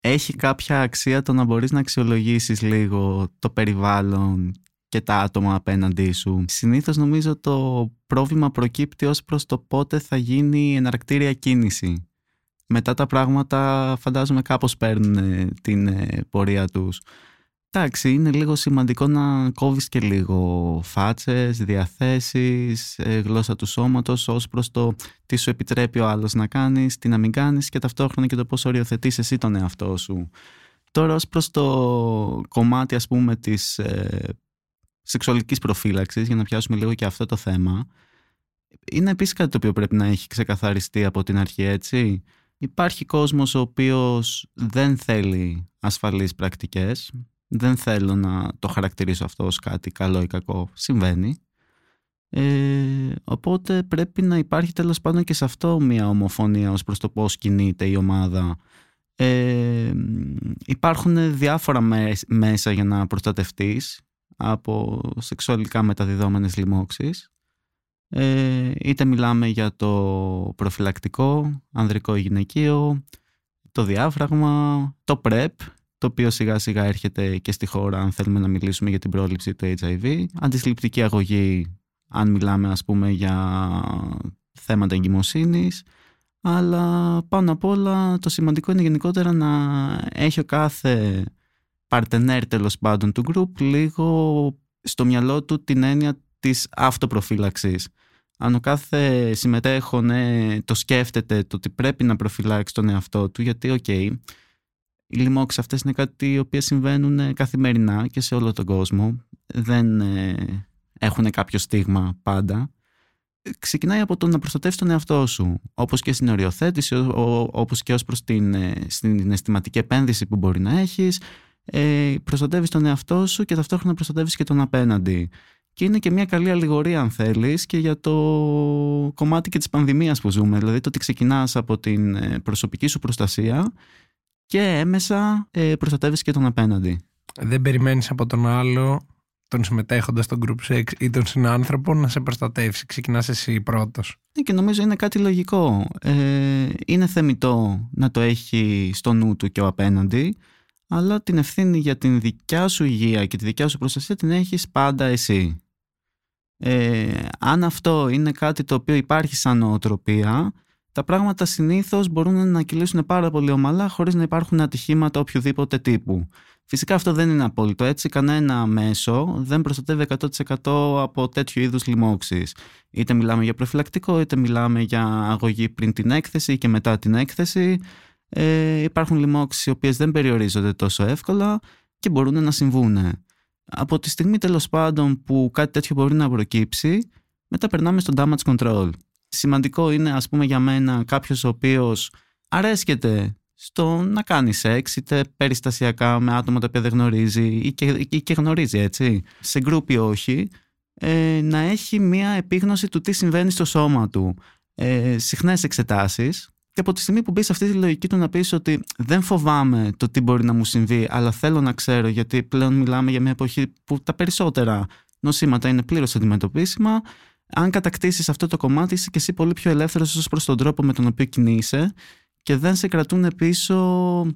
[SPEAKER 3] έχει κάποια αξία το να μπορείς να αξιολογήσεις λίγο το περιβάλλον και τα άτομα απέναντί σου. Συνήθως νομίζω το πρόβλημα προκύπτει ως προς το πότε θα γίνει η εναρκτήρια κίνηση. Μετά τα πράγματα φαντάζομαι κάπως παίρνουν την ε, πορεία τους. Εντάξει, είναι λίγο σημαντικό να κόβεις και λίγο φάτσες, διαθέσεις, ε, γλώσσα του σώματος ως προς το τι σου επιτρέπει ο άλλος να κάνεις, τι να μην κάνεις και ταυτόχρονα και το πώς οριοθετείς εσύ τον εαυτό σου. Τώρα ως προς το κομμάτι ας πούμε της ε, σεξουαλικής προφύλαξης, για να πιάσουμε λίγο και αυτό το θέμα, είναι επίσης κάτι το οποίο πρέπει να έχει ξεκαθαριστεί από την αρχή έτσι. Υπάρχει κόσμος ο οποίος δεν θέλει ασφαλείς πρακτικές δεν θέλω να το χαρακτηρίσω αυτό ως κάτι καλό ή κακό. Συμβαίνει. Ε, οπότε πρέπει να υπάρχει τέλος πάντων και σε αυτό μια ομοφωνία ως προς το πώς κινείται η ομάδα. Ε, υπάρχουν διάφορα μέσα για να προστατευτείς από σεξουαλικά μεταδιδόμενες λοιμώξεις. Ε, είτε μιλάμε για το προφυλακτικό, ανδρικό ή γυναικείο, το διάφραγμα, το PrEP το οποίο σιγά σιγά έρχεται και στη χώρα αν θέλουμε να μιλήσουμε για την πρόληψη του HIV. Αντισληπτική αγωγή αν μιλάμε ας πούμε για θέματα εγκυμοσύνης. Αλλά πάνω απ' όλα το σημαντικό είναι γενικότερα να έχει ο κάθε παρτενέρ τέλος πάντων του group λίγο στο μυαλό του την έννοια της αυτοπροφύλαξης. Αν ο κάθε συμμετέχον το σκέφτεται το ότι πρέπει να προφυλάξει τον εαυτό του γιατί οκ, οι λοιμώξεις αυτές είναι κάτι οι οποίες συμβαίνουν ε, καθημερινά και σε όλο τον κόσμο. Δεν ε, έχουν κάποιο στίγμα πάντα. Ξεκινάει από το να προστατεύσει τον εαυτό σου, όπως και στην οριοθέτηση, όπως και ως προς την, ε, στην συναισθηματική επένδυση που μπορεί να έχεις. Ε, προστατεύεις τον εαυτό σου και ταυτόχρονα προστατεύεις και τον απέναντι. Και είναι και μια καλή αλληγορία αν θέλεις και για το κομμάτι και της πανδημίας που ζούμε. Δηλαδή το ότι ξεκινάς από την προσωπική σου προστασία και έμεσα ε, προστατεύεις και τον απέναντι.
[SPEAKER 1] Δεν περιμένεις από τον άλλο, τον συμμετέχοντας στο group sex ή τον συνάνθρωπο να σε προστατεύσει. Ξεκινάς εσύ πρώτος.
[SPEAKER 3] Ναι, και νομίζω είναι κάτι λογικό. Ε, είναι θεμητό να το έχει στο νου του και ο απέναντι, αλλά την ευθύνη για την δικιά σου υγεία και τη δικιά σου προστασία την έχεις πάντα εσύ. Ε, αν αυτό είναι κάτι το οποίο υπάρχει σαν νοοτροπία, τα πράγματα συνήθως μπορούν να κυλήσουν πάρα πολύ ομαλά χωρίς να υπάρχουν ατυχήματα οποιοδήποτε τύπου. Φυσικά αυτό δεν είναι απόλυτο έτσι, κανένα μέσο δεν προστατεύει 100% από τέτοιου είδους λοιμώξεις. Είτε μιλάμε για προφυλακτικό, είτε μιλάμε για αγωγή πριν την έκθεση και μετά την έκθεση. Ε, υπάρχουν λοιμώξεις οι οποίες δεν περιορίζονται τόσο εύκολα και μπορούν να συμβούν. Από τη στιγμή τέλος πάντων που κάτι τέτοιο μπορεί να προκύψει, μετά περνάμε στο damage control σημαντικό είναι ας πούμε για μένα κάποιος ο οποίος αρέσκεται στο να κάνει σεξ είτε περιστασιακά με άτομα τα οποία δεν γνωρίζει ή και, ή και γνωρίζει έτσι σε γκρουπ ή όχι ε, να έχει μια επίγνωση του τι συμβαίνει στο σώμα του. Ε, συχνές εξετάσεις. Και από τη στιγμή που μπει σε αυτή τη λογική του να πεις ότι δεν φοβάμαι το τι μπορεί να μου συμβεί αλλά θέλω να ξέρω γιατί πλέον μιλάμε για μια εποχή που τα περισσότερα νοσήματα είναι πλήρως αντιμετωπίσιμα αν κατακτήσεις αυτό το κομμάτι, είσαι και εσύ πολύ πιο ελεύθερος ως προς τον τρόπο με τον οποίο κινείσαι και δεν σε κρατούν πίσω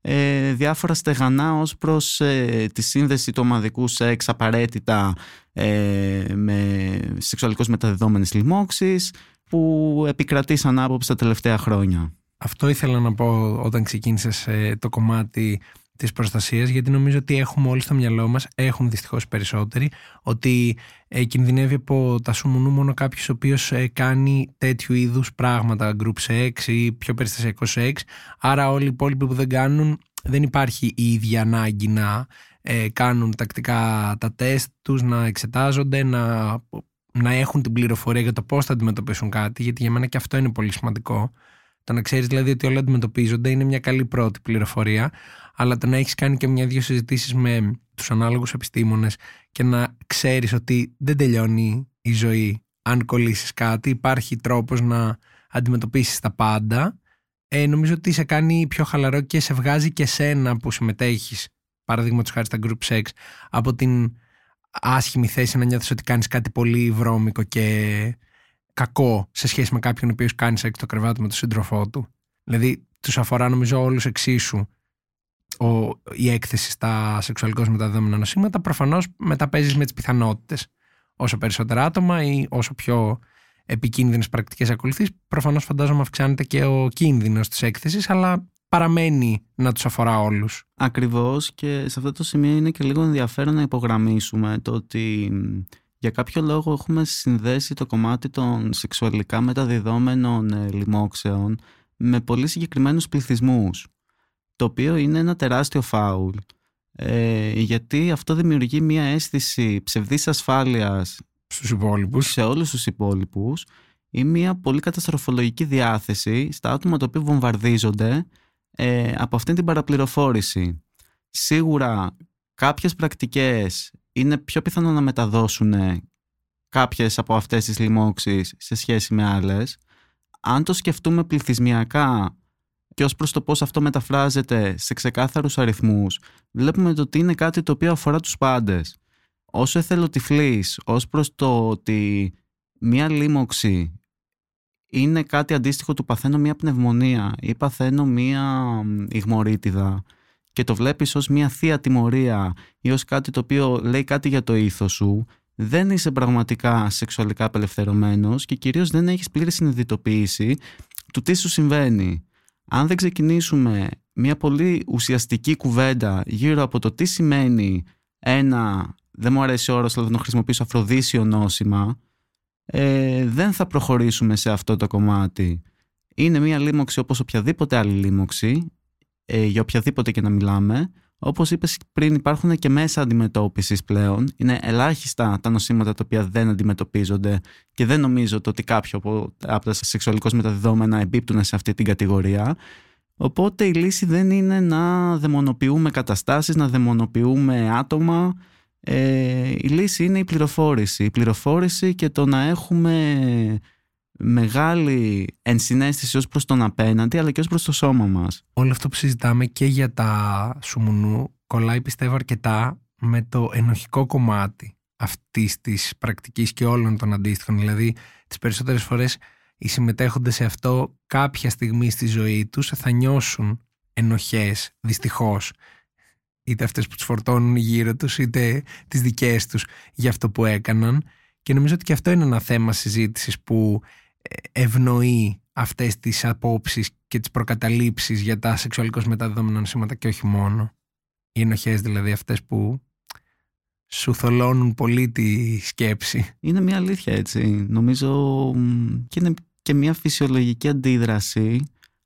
[SPEAKER 3] ε, διάφορα στεγανά ως προς ε, τη σύνδεση του ομαδικού σεξ απαραίτητα ε, με σεξουαλικώς μεταδεδόμενες λοιμώξεις που επικρατεί σαν άποψη τα τελευταία χρόνια.
[SPEAKER 1] Αυτό ήθελα να πω όταν ξεκίνησες ε, το κομμάτι της προστασίας, γιατί νομίζω ότι έχουμε όλοι στο μυαλό μας, έχουν δυστυχώς περισσότεροι, ότι ε, κινδυνεύει από τα σουμουνού μόνο κάποιος ο οποίος ε, κάνει τέτοιου είδους πράγματα, group sex ή πιο περιστασιακό sex. Άρα, όλοι οι υπόλοιποι που δεν κάνουν, δεν υπάρχει η ίδια ανάγκη να ε, κάνουν τακτικά τα τεστ τους, να εξετάζονται, να, να έχουν την πληροφορία για το πώς θα αντιμετωπίσουν κάτι, γιατί για μένα και αυτό είναι πολύ σημαντικό. Το να ξέρεις δηλαδή ότι όλα αντιμετωπίζονται είναι μια καλή πρώτη πληροφορία, αλλά το να έχεις κάνει και μια-δύο συζητήσεις με τους ανάλογους επιστήμονες και να ξέρεις ότι δεν τελειώνει η ζωή αν κολλήσεις κάτι, υπάρχει τρόπος να αντιμετωπίσεις τα πάντα. Ε, νομίζω ότι σε κάνει πιο χαλαρό και σε βγάζει και σένα που συμμετέχεις, παραδείγματος χάρη στα group sex, από την άσχημη θέση να νιώθεις ότι κάνεις κάτι πολύ βρώμικο και κακό σε σχέση με κάποιον ο οποίος κάνει σεξ το κρεβάτι με τον σύντροφό του. Δηλαδή, τους αφορά νομίζω όλους εξίσου ο, η έκθεση στα σεξουαλικώς μεταδεδομένα νοσήματα. Προφανώς μεταπέζεις με τις πιθανότητες. Όσο περισσότερα άτομα ή όσο πιο επικίνδυνες πρακτικές ακολουθείς, προφανώς φαντάζομαι αυξάνεται και ο κίνδυνος της έκθεσης, αλλά παραμένει να τους αφορά όλους.
[SPEAKER 3] Ακριβώς και σε αυτό το σημείο είναι και λίγο ενδιαφέρον να υπογραμμίσουμε το ότι για κάποιο λόγο έχουμε συνδέσει το κομμάτι των σεξουαλικά μεταδιδόμενων ε, λοιμόξεων με πολύ συγκεκριμένους πληθυσμούς, το οποίο είναι ένα τεράστιο φάουλ, ε, γιατί αυτό δημιουργεί μια αίσθηση ψευδής ασφάλειας
[SPEAKER 1] στους υπόλοιπους.
[SPEAKER 3] σε όλους τους υπόλοιπους ή μια πολύ καταστροφολογική διάθεση στα άτομα τα οποία βομβαρδίζονται ε, από αυτή την παραπληροφόρηση. Σίγουρα κάποιες πρακτικές είναι πιο πιθανό να μεταδώσουν κάποιες από αυτές τις λοιμώξεις σε σχέση με άλλες. Αν το σκεφτούμε πληθυσμιακά και ως προς το πώς αυτό μεταφράζεται σε ξεκάθαρους αριθμούς, βλέπουμε ότι είναι κάτι το οποίο αφορά τους πάντες. Όσο εθελοτυφλής ως προς το ότι μία λίμωξη είναι κάτι αντίστοιχο του παθαίνω μία πνευμονία ή παθαίνω μία υγμορίτιδα και το βλέπεις ως μια θεία τιμωρία ή ως κάτι το οποίο λέει κάτι για το ήθος σου, δεν είσαι πραγματικά σεξουαλικά απελευθερωμένος και κυρίως δεν έχεις πλήρη συνειδητοποίηση του τι σου συμβαίνει. Αν δεν ξεκινήσουμε μια πολύ ουσιαστική κουβέντα γύρω από το τι σημαίνει ένα, δεν μου αρέσει ο όρος αλλά δεν το χρησιμοποιήσω, αφροδίσιο νόσημα, ε, δεν θα προχωρήσουμε σε αυτό το κομμάτι. Είναι μια λίμωξη όπως οποιαδήποτε άλλη λίμωξη ε, για οποιαδήποτε και να μιλάμε. Όπως είπες πριν υπάρχουν και μέσα αντιμετώπισης πλέον. Είναι ελάχιστα τα νοσήματα τα οποία δεν αντιμετωπίζονται και δεν νομίζω το ότι κάποιο από, από τα σεξουαλικώς μεταδεδομένα εμπίπτουν σε αυτή την κατηγορία. Οπότε η λύση δεν είναι να δαιμονοποιούμε καταστάσεις, να δαιμονοποιούμε άτομα. Ε, η λύση είναι η πληροφόρηση. Η πληροφόρηση και το να έχουμε μεγάλη ενσυναίσθηση ως προς τον απέναντι αλλά και ως προς το σώμα μας.
[SPEAKER 1] Όλο αυτό που συζητάμε και για τα σουμουνού κολλάει πιστεύω αρκετά με το ενοχικό κομμάτι αυτής της πρακτικής και όλων των αντίστοιχων. Δηλαδή τις περισσότερες φορές οι συμμετέχοντες σε αυτό κάποια στιγμή στη ζωή τους θα νιώσουν ενοχές δυστυχώς είτε αυτές που τους φορτώνουν γύρω τους είτε τις δικές τους για αυτό που έκαναν και νομίζω ότι και αυτό είναι ένα θέμα συζήτησης που ευνοεί αυτές τις απόψεις και τις προκαταλήψεις για τα σεξουαλικώς μεταδεδομένα νοσήματα και όχι μόνο. Οι ενοχές δηλαδή αυτές που σου θολώνουν πολύ τη σκέψη.
[SPEAKER 3] Είναι μια αλήθεια έτσι. Νομίζω και είναι και μια φυσιολογική αντίδραση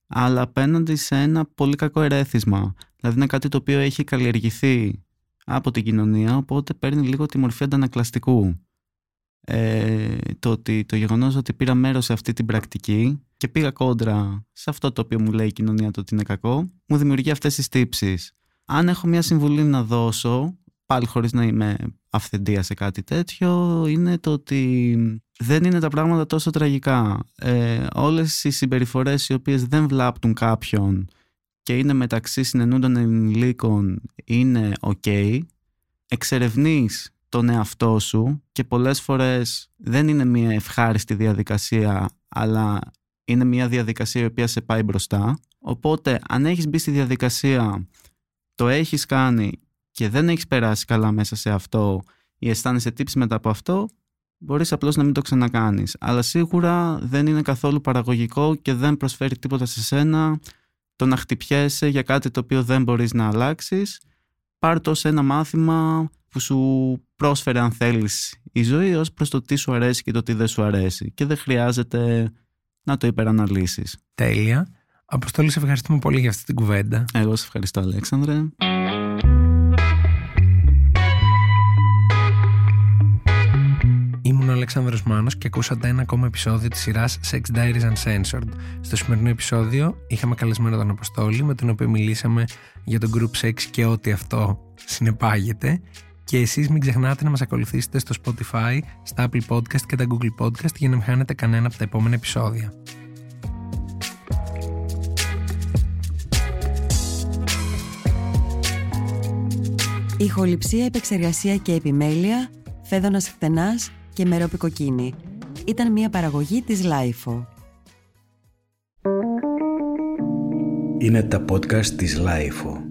[SPEAKER 3] αλλά απέναντι σε ένα πολύ κακό ερέθισμα. Δηλαδή είναι κάτι το οποίο έχει καλλιεργηθεί από την κοινωνία οπότε παίρνει λίγο τη μορφή αντανακλαστικού ε, το, ότι, το γεγονός ότι πήρα μέρος σε αυτή την πρακτική και πήγα κόντρα σε αυτό το οποίο μου λέει η κοινωνία το ότι είναι κακό, μου δημιουργεί αυτές τις τύψεις. Αν έχω μια συμβουλή να δώσω, πάλι χωρίς να είμαι αυθεντία σε κάτι τέτοιο, είναι το ότι δεν είναι τα πράγματα τόσο τραγικά. Ε, όλες οι συμπεριφορές οι οποίες δεν βλάπτουν κάποιον και είναι μεταξύ συνενούντων ενηλίκων είναι ok, εξερευνείς τον εαυτό σου και πολλές φορές δεν είναι μια ευχάριστη διαδικασία αλλά είναι μια διαδικασία η οποία σε πάει μπροστά. Οπότε αν έχεις μπει στη διαδικασία, το έχεις κάνει και δεν έχεις περάσει καλά μέσα σε αυτό ή αισθάνεσαι τύψη μετά από αυτό, μπορείς απλώς να μην το ξανακάνεις. Αλλά σίγουρα δεν είναι καθόλου παραγωγικό και δεν προσφέρει τίποτα σε σένα το να χτυπιέσαι για κάτι το οποίο δεν μπορείς να αλλάξεις. Πάρ' το σε ένα μάθημα που σου πρόσφερε αν θέλεις η ζωή ως προς το τι σου αρέσει και το τι δεν σου αρέσει και δεν χρειάζεται να το υπεραναλύσεις.
[SPEAKER 1] Τέλεια. Αποστόλη, σε ευχαριστούμε πολύ για αυτή την κουβέντα.
[SPEAKER 3] Εγώ σε ευχαριστώ, Αλέξανδρε.
[SPEAKER 1] Ήμουν ο Αλέξανδρος Μάνος και ακούσατε ένα ακόμα επεισόδιο της σειράς Sex Diaries Uncensored. Στο σημερινό επεισόδιο είχαμε καλεσμένο τον Αποστόλη με τον οποίο μιλήσαμε για τον group sex και ό,τι αυτό συνεπάγεται και εσείς μην ξεχνάτε να μας ακολουθήσετε στο Spotify, στα Apple Podcast και τα Google Podcast για να μην χάνετε κανένα από τα επόμενα επεισόδια.
[SPEAKER 4] Ηχοληψία, επεξεργασία και επιμέλεια, Φαίδωνας Χτενάς και Μερόπη Κοκκίνη. Ήταν μια παραγωγή της LiFO.
[SPEAKER 2] Είναι τα podcast της LiFO.